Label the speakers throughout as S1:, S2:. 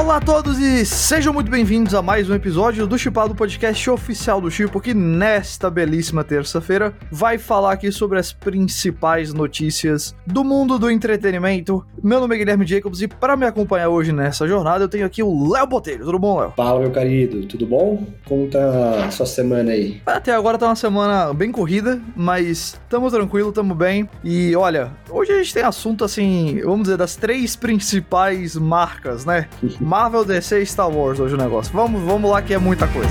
S1: Olá a todos e sejam muito bem-vindos a mais um episódio do Chipado Podcast oficial do Chipo, que nesta belíssima terça-feira vai falar aqui sobre as principais notícias do mundo do entretenimento. Meu nome é Guilherme Jacobs e para me acompanhar hoje nessa jornada eu tenho aqui o Léo Botelho. Tudo bom, Léo?
S2: Fala, meu querido, tudo bom? Como tá a sua semana aí?
S1: Até agora tá uma semana bem corrida, mas tamo tranquilo, tamo bem. E olha, hoje a gente tem assunto assim, vamos dizer, das três principais marcas, né? Marvel, DC e Star Wars hoje o negócio. Vamos, vamos lá que é muita coisa.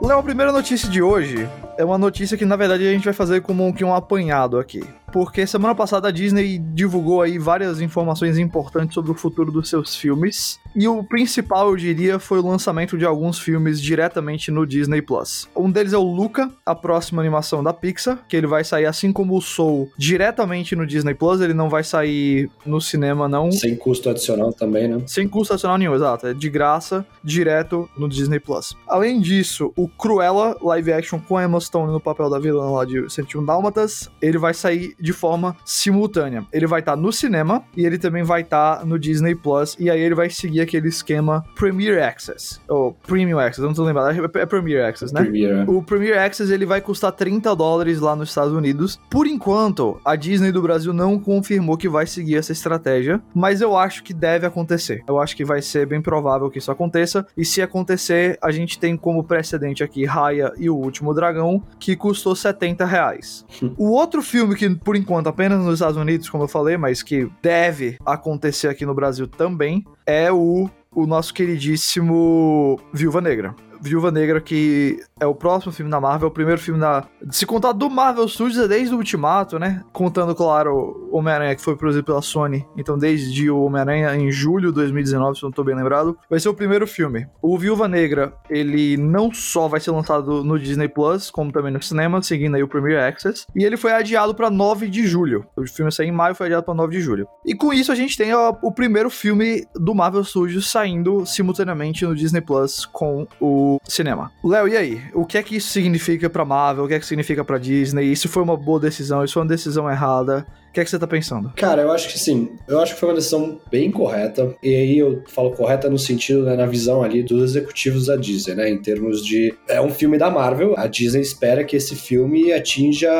S1: Léo, a primeira notícia de hoje é uma notícia que, na verdade, a gente vai fazer como que um apanhado aqui. Porque semana passada a Disney divulgou aí várias informações importantes sobre o futuro dos seus filmes. E o principal, eu diria, foi o lançamento de alguns filmes diretamente no Disney Plus. Um deles é o Luca, a próxima animação da Pixar, que ele vai sair assim como o Soul diretamente no Disney Plus, ele não vai sair no cinema, não.
S2: Sem custo adicional também, né?
S1: Sem custo adicional nenhum, exato. É de graça, direto no Disney Plus. Além disso, o Cruella live action com a Emma Stone no papel da vilã lá de 101 Dálmatas, ele vai sair de forma simultânea. Ele vai estar tá no cinema e ele também vai estar tá no Disney Plus, e aí ele vai seguir aquele esquema Premier Access, ou Premium Access, não tô lembrado, é Premier Access, né?
S2: Premier.
S1: O Premier Access ele vai custar 30 dólares lá nos Estados Unidos. Por enquanto, a Disney do Brasil não confirmou que vai seguir essa estratégia, mas eu acho que deve acontecer. Eu acho que vai ser bem provável que isso aconteça, e se acontecer, a gente tem como precedente aqui Raya e o Último Dragão, que custou 70 reais. o outro filme que, por enquanto, apenas nos Estados Unidos, como eu falei, mas que deve acontecer aqui no Brasil também, é o, o nosso queridíssimo Viúva Negra. Viúva Negra, que é o próximo filme da Marvel, o primeiro filme da. Se contar do Marvel Studios, é desde o Ultimato, né? Contando, claro, o Homem-Aranha, que foi produzido pela Sony. Então, desde o Homem-Aranha em julho de 2019, se não tô bem lembrado, vai ser o primeiro filme. O Viúva Negra, ele não só vai ser lançado no Disney Plus, como também no cinema, seguindo aí o Premier Access. E ele foi adiado para 9 de julho. O filme saiu em maio, foi adiado para 9 de julho. E com isso, a gente tem ó, o primeiro filme do Marvel Studios saindo simultaneamente no Disney Plus com o cinema. Léo, e aí? O que é que isso significa pra Marvel? O que é que significa pra Disney? Isso foi uma boa decisão? Isso foi uma decisão errada? O que é que você tá pensando?
S2: Cara, eu acho que sim. Eu acho que foi uma decisão bem correta. E aí eu falo correta no sentido, né, na visão ali dos executivos da Disney, né? Em termos de. É um filme da Marvel. A Disney espera que esse filme atinja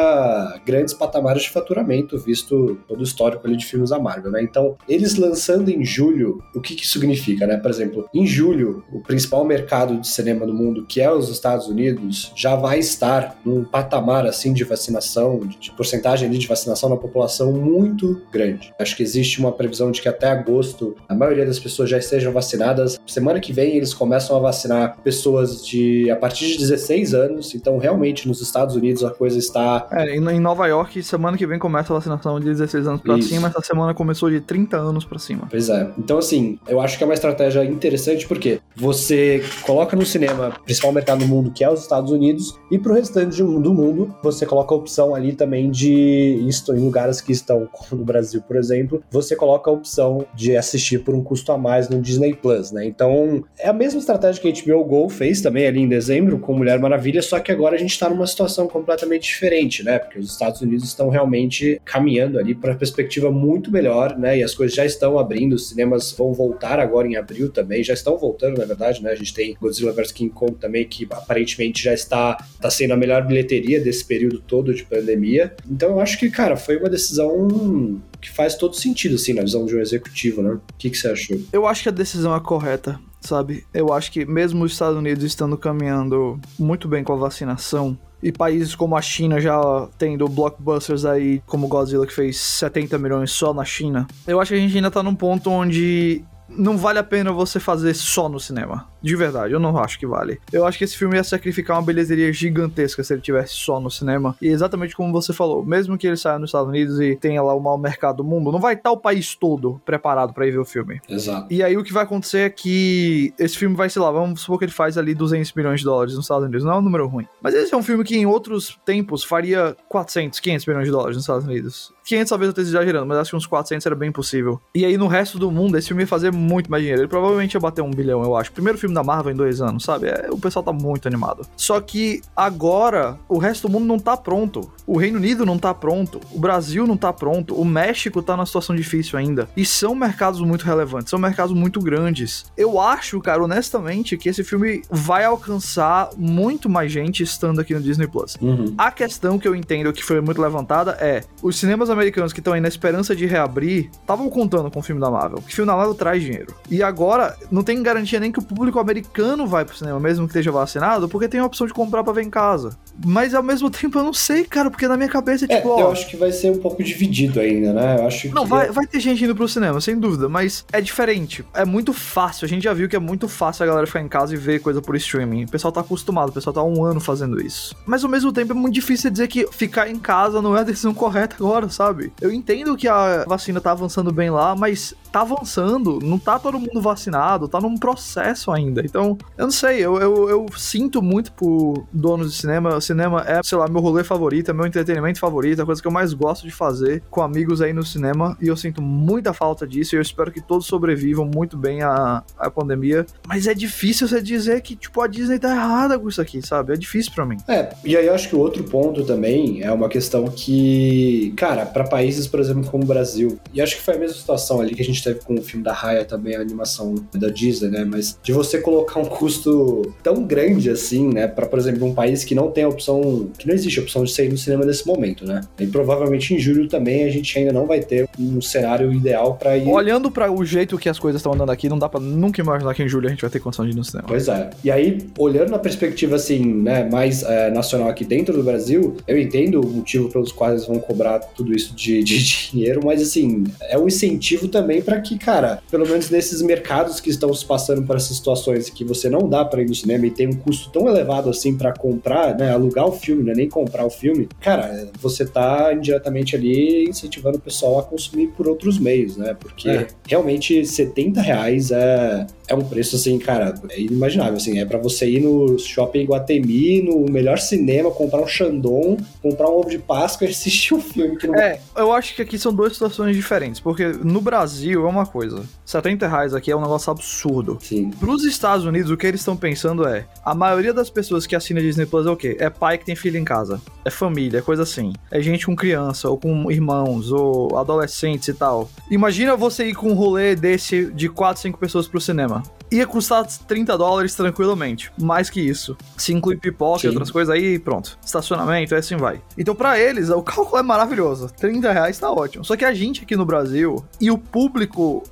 S2: grandes patamares de faturamento, visto todo o histórico ali de filmes da Marvel, né? Então, eles lançando em julho, o que, que significa, né? Por exemplo, em julho, o principal mercado de cinema do mundo, que é os Estados Unidos, já vai estar num patamar assim de vacinação, de, porcentagem de vacinação na população muito grande. Acho que existe uma previsão de que até agosto a maioria das pessoas já estejam vacinadas. Semana que vem eles começam a vacinar pessoas de a partir de 16 anos. Então, realmente, nos Estados Unidos a coisa está.
S1: É, em Nova York, semana que vem começa a vacinação de 16 anos para cima. Essa semana começou de 30 anos para cima.
S2: Pois é. Então, assim, eu acho que é uma estratégia interessante porque você coloca no cinema, principal mercado do mundo, que é os Estados Unidos, e pro restante do mundo, você coloca a opção ali também de isso em lugares que estão no Brasil, por exemplo, você coloca a opção de assistir por um custo a mais no Disney Plus, né? Então, é a mesma estratégia que a HBO Go fez também ali em dezembro com Mulher Maravilha, só que agora a gente está numa situação completamente diferente, né? Porque os Estados Unidos estão realmente caminhando ali para perspectiva muito melhor, né? E as coisas já estão abrindo, os cinemas vão voltar agora em abril também, já estão voltando, na verdade, né? A gente tem Godzilla vs King Kong também, que aparentemente já está, está sendo a melhor bilheteria desse período todo de pandemia. Então eu acho que, cara, foi uma decisão decisão que faz todo sentido, assim, na visão de um executivo, né? O que, que você achou?
S1: Eu acho que a decisão é correta, sabe? Eu acho que mesmo os Estados Unidos estando caminhando muito bem com a vacinação, e países como a China já tendo blockbusters aí, como Godzilla, que fez 70 milhões só na China, eu acho que a gente ainda tá num ponto onde não vale a pena você fazer só no cinema. De verdade, eu não acho que vale. Eu acho que esse filme ia sacrificar uma bilheteria gigantesca se ele tivesse só no cinema. E exatamente como você falou, mesmo que ele saia nos Estados Unidos e tenha lá o maior mercado do mundo, não vai estar o país todo preparado para ir ver o filme.
S2: Exato.
S1: E aí o que vai acontecer é que esse filme vai, sei lá, vamos supor que ele faz ali 200 milhões de dólares nos Estados Unidos. Não é um número ruim. Mas esse é um filme que em outros tempos faria 400, 500 milhões de dólares nos Estados Unidos. 500 talvez eu esteja exagerando, mas acho que uns 400 era bem possível. E aí no resto do mundo esse filme ia fazer muito mais dinheiro. Ele provavelmente ia bater um bilhão, eu acho. Primeiro filme da Marvel em dois anos, sabe? É, o pessoal tá muito animado. Só que agora o resto do mundo não tá pronto. O Reino Unido não tá pronto. O Brasil não tá pronto. O México tá numa situação difícil ainda. E são mercados muito relevantes, são mercados muito grandes. Eu acho, cara, honestamente, que esse filme vai alcançar muito mais gente estando aqui no Disney Plus.
S2: Uhum.
S1: A questão que eu entendo que foi muito levantada é: os cinemas americanos que estão aí na esperança de reabrir estavam contando com o filme da Marvel. Que o filme da Marvel traz dinheiro. E agora não tem garantia nem que o público americano vai pro cinema, mesmo que esteja vacinado, porque tem a opção de comprar pra ver em casa. Mas ao mesmo tempo eu não sei, cara, porque na minha cabeça é
S2: É,
S1: tipo, ó.
S2: eu acho que vai ser um pouco dividido ainda, né? Eu acho
S1: Não,
S2: que
S1: vai, vai ter gente indo pro cinema, sem dúvida, mas é diferente. É muito fácil. A gente já viu que é muito fácil a galera ficar em casa e ver coisa por streaming. O pessoal tá acostumado, o pessoal tá há um ano fazendo isso. Mas ao mesmo tempo é muito difícil dizer que ficar em casa não é a decisão correta agora, sabe? Eu entendo que a vacina tá avançando bem lá, mas tá avançando. Não tá todo mundo vacinado, tá num processo ainda. Então, eu não sei, eu, eu, eu sinto muito por donos de cinema. O cinema é, sei lá, meu rolê favorito, é meu entretenimento favorito, a coisa que eu mais gosto de fazer com amigos aí no cinema. E eu sinto muita falta disso. E eu espero que todos sobrevivam muito bem à, à pandemia. Mas é difícil você dizer que, tipo, a Disney tá errada com isso aqui, sabe? É difícil pra mim.
S2: É, e aí eu acho que outro ponto também é uma questão que, cara, pra países, por exemplo, como o Brasil, e acho que foi a mesma situação ali que a gente teve com o filme da Raya também, a animação da Disney, né? Mas de você colocar um custo tão grande assim, né? Pra, por exemplo, um país que não tem a opção, que não existe a opção de sair no cinema nesse momento, né? E provavelmente em julho também a gente ainda não vai ter um cenário ideal pra ir.
S1: Olhando para o jeito que as coisas estão andando aqui, não dá pra nunca imaginar que em julho a gente vai ter condição de ir no cinema.
S2: Pois é. E aí, olhando na perspectiva assim, né, mais é, nacional aqui dentro do Brasil, eu entendo o motivo pelos quais eles vão cobrar tudo isso de, de dinheiro, mas assim, é um incentivo também para que, cara, pelo menos nesses mercados que estão se passando por essas situações que você não dá para ir no cinema e tem um custo tão elevado assim para comprar, né, alugar o filme, né, nem comprar o filme, cara, você tá indiretamente ali incentivando o pessoal a consumir por outros meios, né? Porque
S1: É.
S2: realmente 70 reais é, é um preço assim, cara, é inimaginável, assim, é pra você ir no shopping Guatemi, no melhor cinema, comprar um Shandong, comprar um ovo de Páscoa e assistir um filme que não
S1: É, eu acho que aqui são duas situações diferentes, porque no Brasil é uma coisa, 70 reais aqui é um negócio absurdo.
S2: Sim.
S1: Para os Estados Unidos, o que eles estão pensando é: a maioria das pessoas que assina Disney Plus é o quê? É pai que tem filho em casa. É família, é coisa assim. É gente com criança, ou com irmãos, ou adolescentes e tal. Imagina você ir com um rolê desse de 4, 5 pessoas pro cinema. Ia custar 30 dólares tranquilamente. Mais que isso. Se inclui pipoca e outras coisas aí, pronto. Estacionamento, e assim vai. Então, pra eles, o cálculo é maravilhoso. 30 reais tá ótimo. Só que a gente aqui no Brasil e o público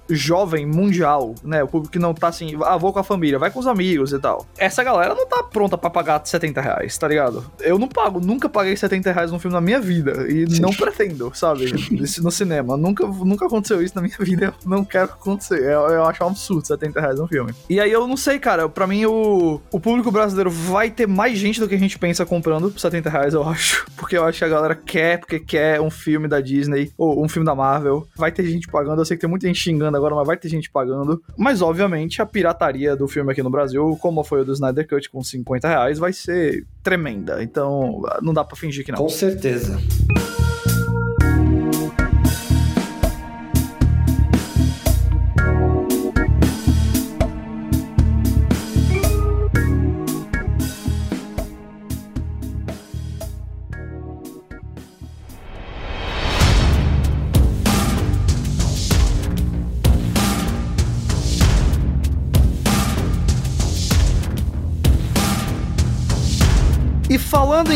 S1: jovem mundial, né? O público que não tá assim, ah, vou com a família, vai com os amigos e tal. Essa galera não tá pronta pra pagar 70 reais, tá ligado? Eu não pago, nunca paguei 70 reais num filme na minha vida. E não pretendo, sabe? Isso no cinema. Nunca, nunca aconteceu isso na minha vida. Eu não quero que acontecer. Eu, eu acho um absurdo 70 reais num filme. E aí eu não sei, cara. Pra mim, o, o público brasileiro vai ter mais gente do que a gente pensa comprando por 70 reais, eu acho. Porque eu acho que a galera quer, porque quer um filme da Disney ou um filme da Marvel. Vai ter gente pagando. Eu sei que tem muita gente xingando agora, mas vai ter gente pagando. Mas, obviamente, a pirataria do filme aqui no Brasil, como foi o do Snyder Cut com 50 reais, vai ser tremenda. Então, não dá pra fingir que não.
S2: Com certeza.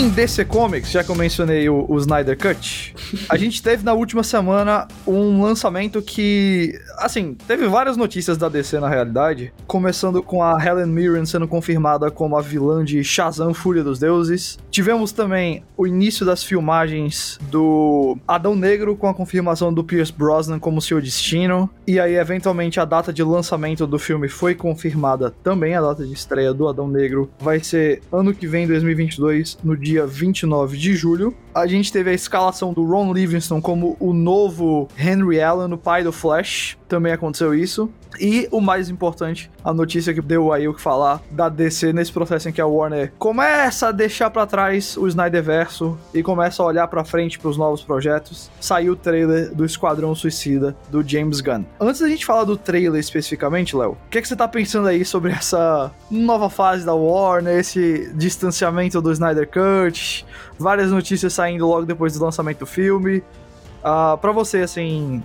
S1: Em DC Comics, já que eu mencionei o, o Snyder Cut, a gente teve na última semana um lançamento que, assim, teve várias notícias da DC na realidade, começando com a Helen Mirren sendo confirmada como a vilã de Shazam Fúria dos Deuses. Tivemos também o início das filmagens do Adão Negro com a confirmação do Pierce Brosnan como seu destino. E aí, eventualmente, a data de lançamento do filme foi confirmada também. A data de estreia do Adão Negro vai ser ano que vem, 2022, no dia 29 de julho. A gente teve a escalação do Ron Livingston como o novo Henry Allen, o pai do Flash. Também aconteceu isso. E o mais importante, a notícia que deu aí o que falar da DC nesse processo em que a Warner começa a deixar para trás o Snyderverso e começa a olhar para frente para os novos projetos. Saiu o trailer do Esquadrão Suicida do James Gunn. Antes da gente falar do trailer especificamente, Léo, o que, é que você tá pensando aí sobre essa nova fase da Warner, esse distanciamento do Snyder Cut, várias notícias saindo logo depois do lançamento do filme? Uh, para você, assim,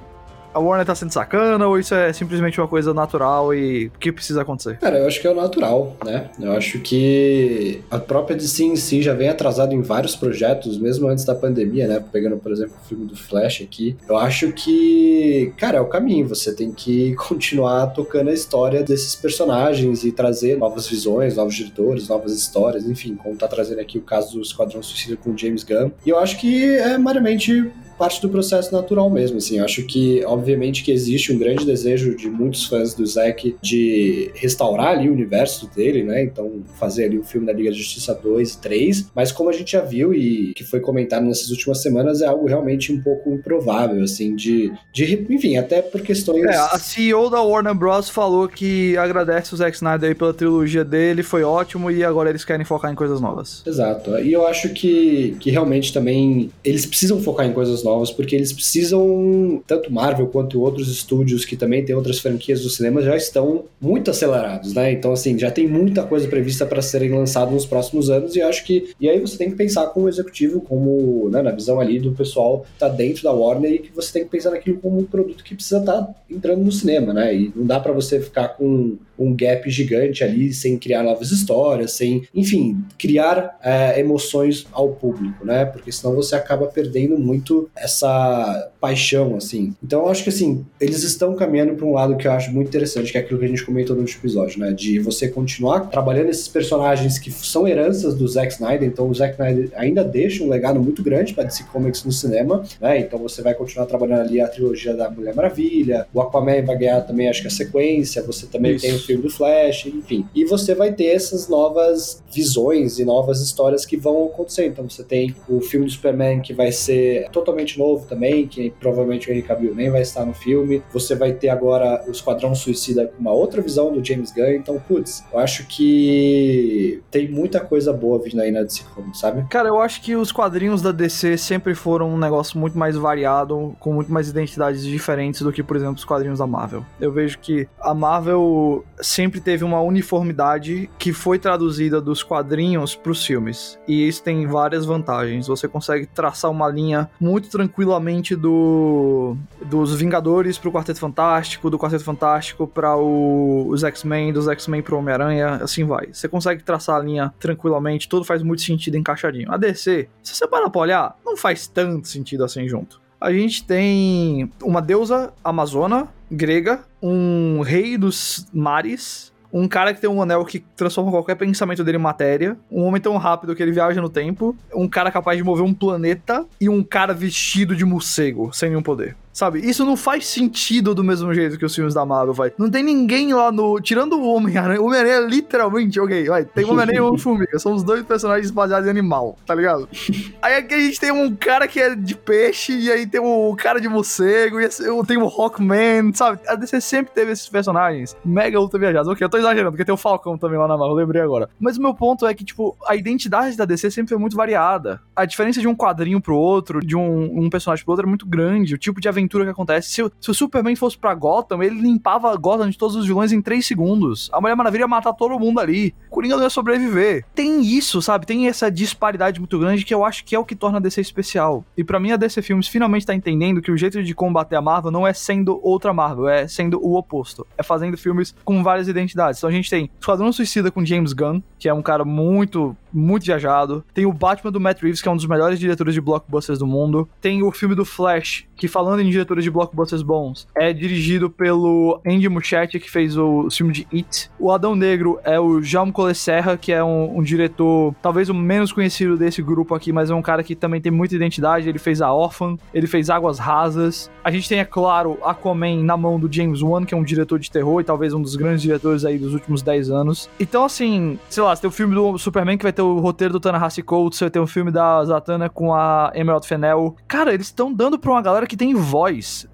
S1: a Warner tá sendo sacana ou isso é simplesmente uma coisa natural e que precisa acontecer?
S2: Cara, eu acho que é o natural, né? Eu acho que a própria DC em si já vem atrasado em vários projetos, mesmo antes da pandemia, né? Pegando, por exemplo, o filme do Flash aqui. Eu acho que, cara, é o caminho. Você tem que continuar tocando a história desses personagens e trazer novas visões, novos diretores, novas histórias, enfim, como tá trazendo aqui o caso do Esquadrão Suicida com James Gunn. E eu acho que é meramente parte do processo natural mesmo, assim. Acho que, obviamente, que existe um grande desejo de muitos fãs do Zack de restaurar ali o universo dele, né? Então, fazer ali o filme da Liga da Justiça 2 e 3. Mas como a gente já viu e que foi comentado nessas últimas semanas, é algo realmente um pouco improvável, assim, de... de enfim, até por questões... É,
S1: a CEO da Warner Bros. falou que agradece o Zack Snyder aí pela trilogia dele, foi ótimo, e agora eles querem focar em coisas novas.
S2: Exato. E eu acho que, que realmente também eles precisam focar em coisas novos, porque eles precisam, tanto Marvel quanto outros estúdios que também têm outras franquias do cinema, já estão muito acelerados, né? Então, assim, já tem muita coisa prevista para serem lançados nos próximos anos, e acho que. E aí você tem que pensar como executivo, como, né, na visão ali do pessoal que tá dentro da Warner, e que você tem que pensar naquilo como um produto que precisa estar tá entrando no cinema, né? E não dá para você ficar com um gap gigante ali, sem criar novas histórias, sem, enfim, criar é, emoções ao público, né? Porque senão você acaba perdendo muito essa paixão, assim. Então eu acho que, assim, eles estão caminhando para um lado que eu acho muito interessante, que é aquilo que a gente comentou no último episódio, né? De você continuar trabalhando esses personagens que são heranças do Zack Snyder, então o Zack Snyder ainda deixa um legado muito grande para DC Comics no cinema, né? Então você vai continuar trabalhando ali a trilogia da Mulher Maravilha, o Aquaman vai ganhar também, acho que a sequência, você também Isso. tem filme do Flash, enfim. E você vai ter essas novas visões e novas histórias que vão acontecer. Então você tem o filme do Superman que vai ser totalmente novo também, que provavelmente o Henry Cavill nem vai estar no filme. Você vai ter agora o Esquadrão Suicida com uma outra visão do James Gunn. Então, putz, eu acho que tem muita coisa boa vindo aí na DC Comics, sabe?
S1: Cara, eu acho que os quadrinhos da DC sempre foram um negócio muito mais variado, com muito mais identidades diferentes do que, por exemplo, os quadrinhos da Marvel. Eu vejo que a Marvel sempre teve uma uniformidade que foi traduzida dos quadrinhos para os filmes. E isso tem várias vantagens. Você consegue traçar uma linha muito tranquilamente do dos Vingadores pro Quarteto Fantástico, do Quarteto Fantástico para os X-Men, dos X-Men pro Homem-Aranha, assim vai. Você consegue traçar a linha tranquilamente, tudo faz muito sentido encaixadinho. A DC, se você parar pra olhar, não faz tanto sentido assim junto. A gente tem uma deusa amazona grega, um rei dos mares, um cara que tem um anel que transforma qualquer pensamento dele em matéria, um homem tão rápido que ele viaja no tempo, um cara capaz de mover um planeta e um cara vestido de morcego sem nenhum poder. Sabe? Isso não faz sentido do mesmo jeito que os filmes da Marvel, vai. Não tem ninguém lá no. Tirando o Homem-Aranha. O Homem-Aranha é literalmente, ok, vai. Tem Homem-Aranha e Homem-Formiga. São os dois personagens baseados em animal, tá ligado? aí aqui a gente tem um cara que é de peixe, e aí tem o um cara de morcego, e tem o Hawkman, sabe? A DC sempre teve esses personagens mega ultra viajados. Ok, eu tô exagerando, porque tem o Falcão também lá na Marvel, lembrei agora. Mas o meu ponto é que, tipo, a identidade da DC sempre foi muito variada. A diferença de um quadrinho pro outro, de um, um personagem pro outro, é muito grande. O tipo de aventura aventura que acontece. Se, se, o Superman fosse pra Gotham, ele limpava Gotham de todos os vilões em 3 segundos. A Mulher Maravilha ia matar todo mundo ali. O Coringa não ia sobreviver. Tem isso, sabe? Tem essa disparidade muito grande que eu acho que é o que torna a DC especial. E para mim a DC Filmes finalmente tá entendendo que o jeito de combater a Marvel não é sendo outra Marvel, é sendo o oposto. É fazendo filmes com várias identidades. Então a gente tem Esquadrão Suicida com James Gunn, que é um cara muito, muito viajado. Tem o Batman do Matt Reeves, que é um dos melhores diretores de blockbusters do mundo. Tem o filme do Flash, que falando em diretores de blockbusters bons. É dirigido pelo Andy Muschietti, que fez o filme de It. O Adão Negro é o Jaume Serra, que é um, um, diretor, talvez o menos conhecido desse grupo aqui, mas é um cara que também tem muita identidade. Ele fez A Orphan, ele fez Águas Rasas. A gente tem, é claro, Aquaman na mão do James Wan, que é um diretor de terror e talvez um dos grandes diretores aí dos últimos 10 anos. Então, assim, sei lá, você tem o filme do Superman que vai ter o roteiro do Tanahashi Coates, você tem o filme da Zatanna com a Emerald Fennell. Cara, eles estão dando pra uma galera que tem voz.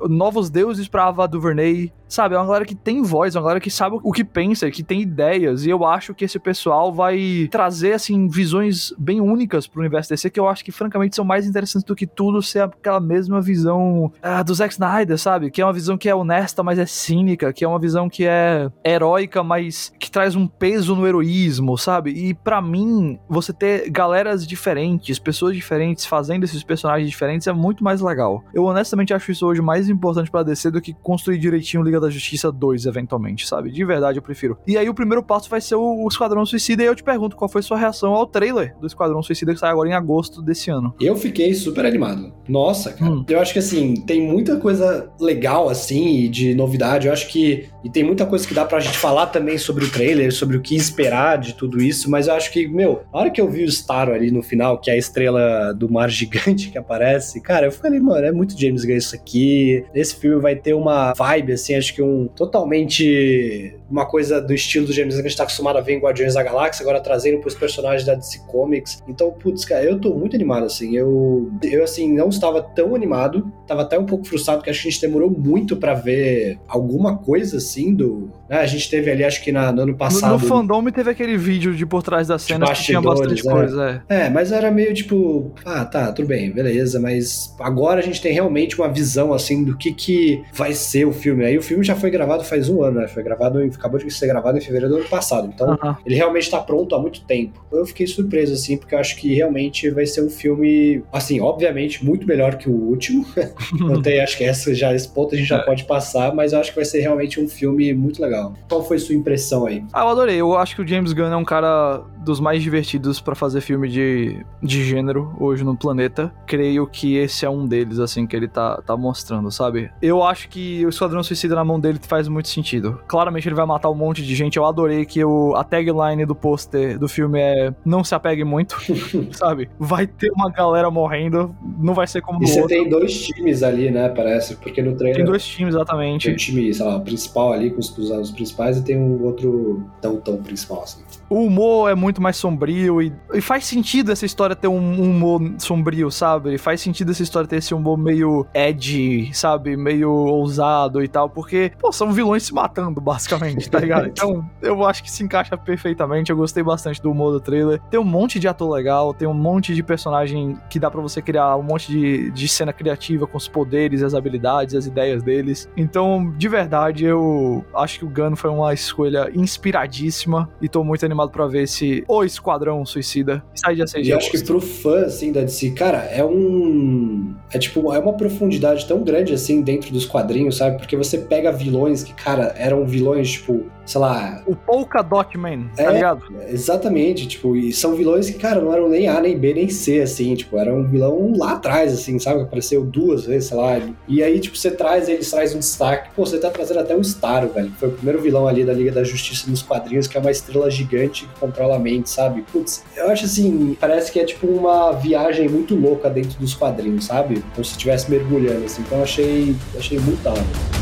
S1: Novos deuses pra Ava DuVernay, Sabe, é uma galera que tem voz, é uma galera que sabe o que pensa, que tem ideias. E eu acho que esse pessoal vai trazer, assim, visões bem únicas pro universo DC, que eu acho que, francamente, são mais interessantes do que tudo ser aquela mesma visão ah, do Zack Snyder, sabe? Que é uma visão que é honesta, mas é cínica, que é uma visão que é heróica, mas que traz um peso no heroísmo, sabe? E para mim, você ter galeras diferentes, pessoas diferentes fazendo esses personagens diferentes é muito mais legal. Eu honestamente acho isso hoje mais importante para DC do que construir direitinho Liga da Justiça 2, eventualmente, sabe? De verdade, eu prefiro. E aí o primeiro passo vai ser o, Esquadrão Suicida, e eu te pergunto qual foi sua reação ao trailer do Esquadrão Suicida que sai agora em agosto desse ano.
S2: Eu fiquei super animado. Nossa, cara. Hum. Eu acho que assim, tem muita coisa legal, assim, de novidade. Eu acho que. E tem muita coisa que dá pra gente falar também sobre o trailer, sobre o que esperar de tudo isso, mas eu acho que, meu, a hora que eu vi o Starro ali no final, que é a estrela do mar gigante que aparece, cara, eu falei, mano, é muito James Gunn isso aqui. Esse filme vai ter uma vibe, assim, acho que um totalmente uma coisa do estilo do James Gunn que a gente tá acostumado a ver em Guardiões da Galáxia, agora trazendo pros personagens da DC Comics. Então, putz, cara, eu tô muito animado, assim. Eu, eu assim, não estava tão animado, tava até um pouco frustrado, porque acho que a gente demorou muito para ver alguma coisa, assim, do... Né? A gente teve ali, acho que na, no ano passado...
S1: No, no fandom teve aquele vídeo de por trás da cena que tinha bastante é. coisa,
S2: é. É, mas era meio tipo, ah, tá, tudo bem, beleza, mas agora a gente tem realmente uma visão, assim, do que que vai ser o filme. Aí o filme já foi gravado faz um ano, né? Foi gravado em acabou de ser gravado em fevereiro do ano passado. Então, ele realmente está pronto há muito tempo. Eu fiquei surpreso, assim, porque eu acho que realmente vai ser um filme, assim, obviamente, muito melhor que o último. Não tem, acho que essa já, esse ponto a gente já é. pode passar, mas eu acho que vai ser realmente um filme muito legal. Qual foi sua impressão aí?
S1: Ah, eu adorei. Eu acho que o James Gunn é um cara dos mais divertidos para fazer filme de, de gênero hoje no planeta. Creio que esse é um deles, assim, que ele tá, tá mostrando, sabe? Eu acho que o Esquadrão Suicida na mão dele faz muito sentido. Claramente ele vai matar um monte de gente. Eu adorei que o, a tagline do pôster do filme é não se apegue muito, sabe? Vai ter uma galera morrendo, não vai ser como
S2: E você tem dois times ali, né, parece, porque no trailer...
S1: Tem dois times, exatamente.
S2: Tem um time, sei lá, principal ali, com os, os principais, e tem um outro tão tão principal, assim.
S1: O humor é muito mais sombrio e, e faz sentido essa história ter um, um humor sombrio, sabe? Faz sentido essa história ter esse humor meio edgy, sabe? Meio ousado e tal, porque, pô, são vilões se matando, basicamente, tá ligado? Então, eu acho que se encaixa perfeitamente. Eu gostei bastante do humor do trailer. Tem um monte de ator legal, tem um monte de personagem que dá para você criar um monte de, de cena criativa com os poderes, as habilidades, as ideias deles. Então, de verdade, eu acho que o Gun foi uma escolha inspiradíssima e tô muito animado para ver esse O Esquadrão Suicida sai de
S2: E acho que pro fã, assim, da DC, cara, é um. É tipo, é uma profundidade tão grande, assim, dentro dos quadrinhos, sabe? Porque você pega vilões que, cara, eram vilões, tipo, sei lá.
S1: O Polka Dot Man, tá é, ligado?
S2: Exatamente, tipo, e são vilões que, cara, não eram nem A, nem B, nem C, assim, tipo, era um vilão lá atrás, assim, sabe? Que apareceu duas vezes, sei lá. E aí, tipo, você traz, eles traz um destaque. Pô, você tá trazendo até o Starro, velho, foi o primeiro vilão ali da Liga da Justiça nos quadrinhos, que é uma estrela gigante que controla a mente, sabe? Putz, eu acho assim, parece que é tipo uma viagem muito louca dentro dos quadrinhos, sabe? Como se estivesse mergulhando, assim. Então achei, achei hora.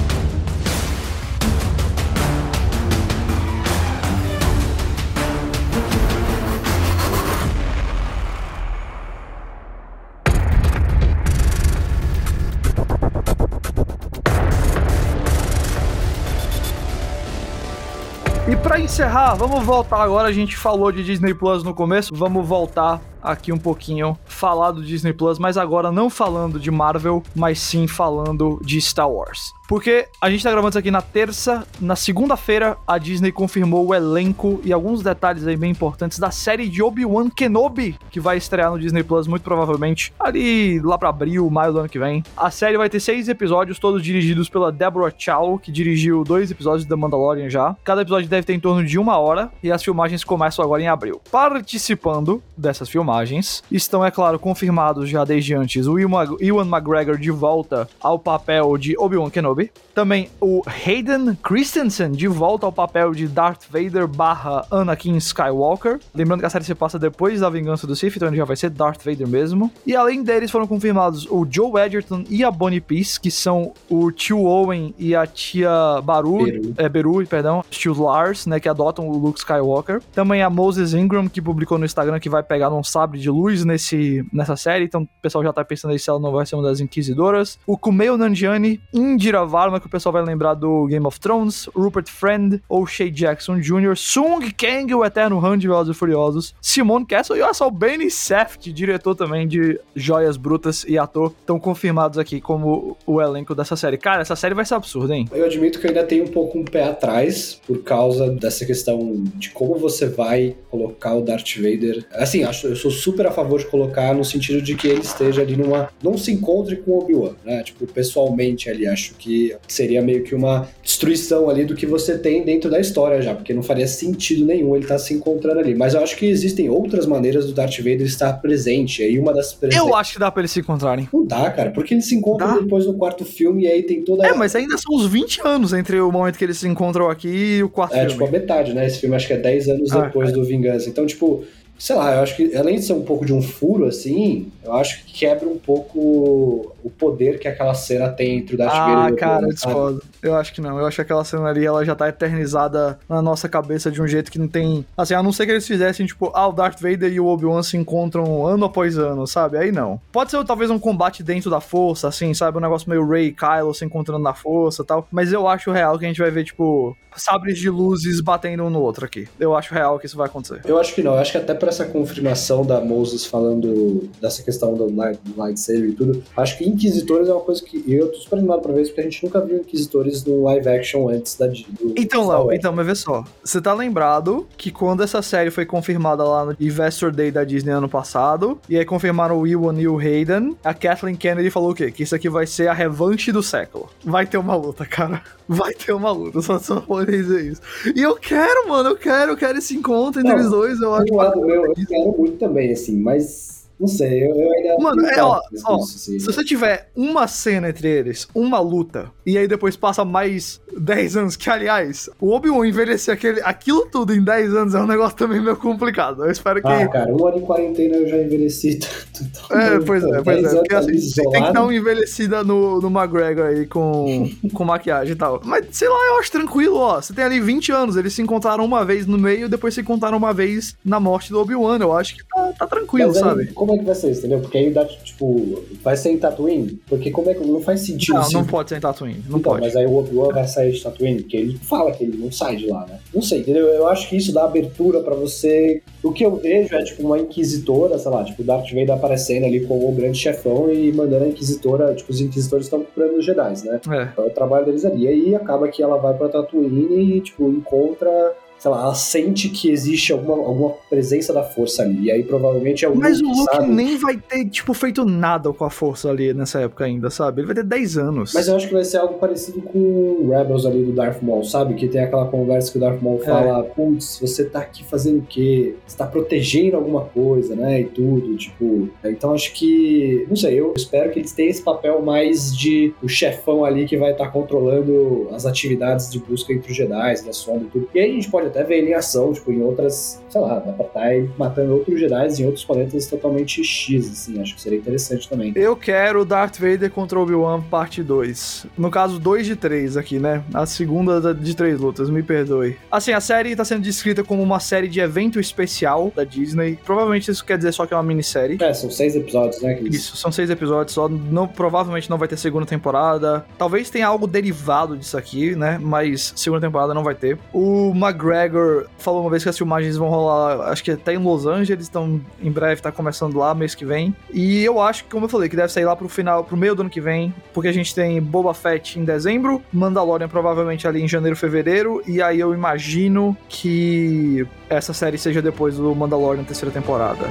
S1: encerrar, vamos voltar agora. A gente falou de Disney Plus no começo, vamos voltar aqui um pouquinho falar do Disney Plus, mas agora não falando de Marvel, mas sim falando de Star Wars. Porque a gente tá gravando isso aqui na terça, na segunda-feira a Disney confirmou o elenco e alguns detalhes aí bem importantes da série de Obi-Wan Kenobi, que vai estrear no Disney Plus muito provavelmente ali lá para abril, maio do ano que vem. A série vai ter seis episódios, todos dirigidos pela Deborah Chow, que dirigiu dois episódios da Mandalorian já. Cada episódio deve ter em torno de uma hora e as filmagens começam agora em abril. Participando dessas filmagens filmagens. Estão, é claro, confirmados já desde antes o Ewan McGregor de volta ao papel de Obi-Wan Kenobi. Também o Hayden Christensen de volta ao papel de Darth Vader barra Anakin Skywalker. Lembrando que a série se passa depois da vingança do Sith, então ele já vai ser Darth Vader mesmo. E além deles foram confirmados o Joe Edgerton e a Bonnie Peace, que são o tio Owen e a tia Baru, Beru, é, Beru perdão, tio Lars, né, que adotam o Luke Skywalker. Também a Moses Ingram, que publicou no Instagram que vai pegar um sabre de luz nesse, nessa série, então o pessoal já tá pensando aí se ela não vai ser uma das Inquisidoras. O Kumail Nanjiani, Indira Varma, que o pessoal vai lembrar do Game of Thrones, Rupert Friend ou Shay Jackson Jr., Sung Kang, o Eterno Han de Velozes e Furiosos, Simone Castle e olha só, o Benny Safdie, diretor também de Joias Brutas e ator, estão confirmados aqui como o elenco dessa série. Cara, essa série vai ser absurda, hein?
S2: Eu admito que eu ainda tenho um pouco um pé atrás por causa dessa questão de como você vai colocar o Darth Vader. Assim, acho, eu sou super a favor de colocar no sentido de que ele esteja ali numa. não se encontre com o Obi-Wan, né? Tipo, pessoalmente ali, acho que seria meio que uma destruição ali do que você tem dentro da história já, porque não faria sentido nenhum ele estar tá se encontrando ali. Mas eu acho que existem outras maneiras do Darth Vader estar presente. Aí uma das
S1: Eu acho que dá pra eles se encontrarem.
S2: Não dá, cara, porque eles se encontram dá. depois no quarto filme e aí tem toda.
S1: É, mas ainda são uns 20 anos entre o momento que eles se encontram aqui e o quarto
S2: é,
S1: filme.
S2: É, tipo, a metade, né? Esse filme acho que é 10 anos ah, depois é. do Vingança. Então, tipo, sei lá, eu acho que além de ser um pouco de um furo, assim, eu acho que quebra um pouco o poder que aquela cena tem entre o Darth
S1: ah,
S2: Vader e o
S1: cara, eu discordo. Eu acho que não. Eu acho que aquela cena ali, ela já tá eternizada na nossa cabeça de um jeito que não tem... Assim, a não ser que eles fizessem, tipo, ah, o Darth Vader e o Obi-Wan se encontram ano após ano, sabe? Aí não. Pode ser talvez um combate dentro da força, assim, sabe? Um negócio meio Rey e Kylo se encontrando na força e tal. Mas eu acho real que a gente vai ver, tipo, sabres de luzes batendo um no outro aqui. Eu acho real que isso vai acontecer.
S2: Eu acho que não. Eu acho que até essa confirmação da Moses falando dessa questão do, light, do lightsaber e tudo, acho que Inquisitores é uma coisa que eu tô super animado pra ver isso, porque a gente nunca viu Inquisitores no live action antes da do
S1: Então, Léo, então, mas vê só. Você tá lembrado que quando essa série foi confirmada lá no Investor Day da Disney ano passado, e aí confirmaram o Ewan e o Hayden, a Kathleen Kennedy falou o quê? Que isso aqui vai ser a revanche do século. Vai ter uma luta, cara. Vai ter uma luta, só só dizer isso. E eu quero, mano, eu quero, eu quero esse encontro entre Não, eles dois, eu acho.
S2: Lado meu, eu quero muito também, assim, mas não sei, eu, eu ainda.
S1: Mano, é, ó, ó assim. se você tiver uma cena entre eles, uma luta, e aí depois passa mais 10 anos, que aliás, o Obi-Wan envelhecer aquele, aquilo tudo em 10 anos é um negócio também meio complicado. Eu espero que.
S2: Ah, cara, um ano em quarentena eu já envelheci
S1: tanto. É, pois é, pois é. Porque assim, tem que dar uma envelhecida no, no McGregor aí com, com maquiagem e tal. Mas sei lá, eu acho tranquilo, ó. Você tem ali 20 anos, eles se encontraram uma vez no meio, depois se encontraram uma vez na morte do Obi-Wan. Eu acho que tá, tá tranquilo, Mas, sabe?
S2: Como como é que vai ser isso, entendeu? Porque aí dá, tipo, vai ser em Tatooine? Porque como é que não faz sentido
S1: Não, não pode ser em Tatooine, não
S2: então,
S1: pode.
S2: Mas aí o Obi-Wan vai sair de Tatooine, porque ele fala que ele não sai de lá, né? Não sei, entendeu? Eu acho que isso dá abertura para você. O que eu vejo é, tipo, uma inquisitora, sei lá, tipo, o Darth Vader aparecendo ali como o grande chefão e mandando a inquisitora, tipo, os inquisitores estão procurando os Jedi, né? É. Então é o trabalho deles ali. E aí acaba que ela vai pra Tatooine e, tipo, encontra sei lá, ela sente que existe alguma, alguma presença da força ali. E aí provavelmente é o
S1: Mas
S2: Luke,
S1: o Luke
S2: sabe?
S1: nem vai ter, tipo, feito nada com a força ali nessa época ainda, sabe? Ele vai ter 10 anos.
S2: Mas eu acho que vai ser algo parecido com o Rebels ali do Darth Maul, sabe? Que tem aquela conversa que o Darth Maul é. fala, putz, você tá aqui fazendo o quê? Você tá protegendo alguma coisa, né? E tudo, tipo... Então acho que... Não sei, eu espero que eles tenham esse papel mais de o chefão ali que vai estar tá controlando as atividades de busca entre os Jedi, da sombra e tudo. E aí a gente pode até ver ele em ação, tipo, em outras, sei lá, dá pra estar tá matando outros Jedi em outros planetas totalmente X, assim, acho que seria interessante também.
S1: Eu quero Darth Vader contra Obi-Wan parte 2. No caso, 2 de 3 aqui, né? A segunda de três lutas, me perdoe. Assim, a série tá sendo descrita como uma série de evento especial da Disney. Provavelmente isso quer dizer só que é uma minissérie.
S2: É, são seis episódios, né?
S1: Isso, são seis episódios só. Não, provavelmente não vai ter segunda temporada. Talvez tenha algo derivado disso aqui, né? Mas segunda temporada não vai ter. O McGregor McGregor falou uma vez que as filmagens vão rolar, acho que até em Los Angeles, então em breve tá começando lá, mês que vem. E eu acho que, como eu falei, que deve sair lá pro final, pro meio do ano que vem, porque a gente tem Boba Fett em dezembro, Mandalorian provavelmente ali em janeiro, fevereiro, e aí eu imagino que essa série seja depois do Mandalorian terceira temporada.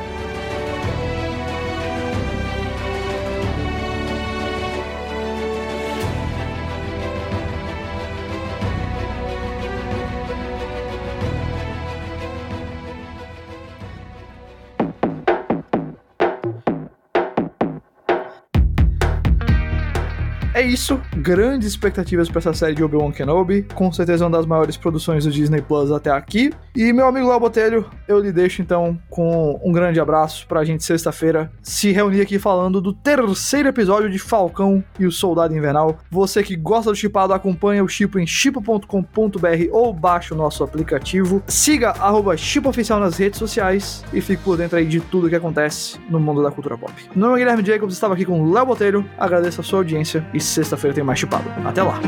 S1: Grandes expectativas para essa série de Obi-Wan Kenobi. Com certeza uma das maiores produções do Disney Plus até aqui. E meu amigo Léo Botelho, eu lhe deixo então com um grande abraço pra gente sexta-feira se reunir aqui falando do terceiro episódio de Falcão e o Soldado Invernal. Você que gosta do chipado, acompanha o Chipo em chipo.com.br ou baixa o nosso aplicativo. Siga arroba nas redes sociais e fique por dentro aí de tudo que acontece no mundo da cultura pop. Meu nome é Guilherme Jacobs, estava aqui com o Léo Botelho. Agradeço a sua audiência e sexta-feira tem mais chipado. Até lá!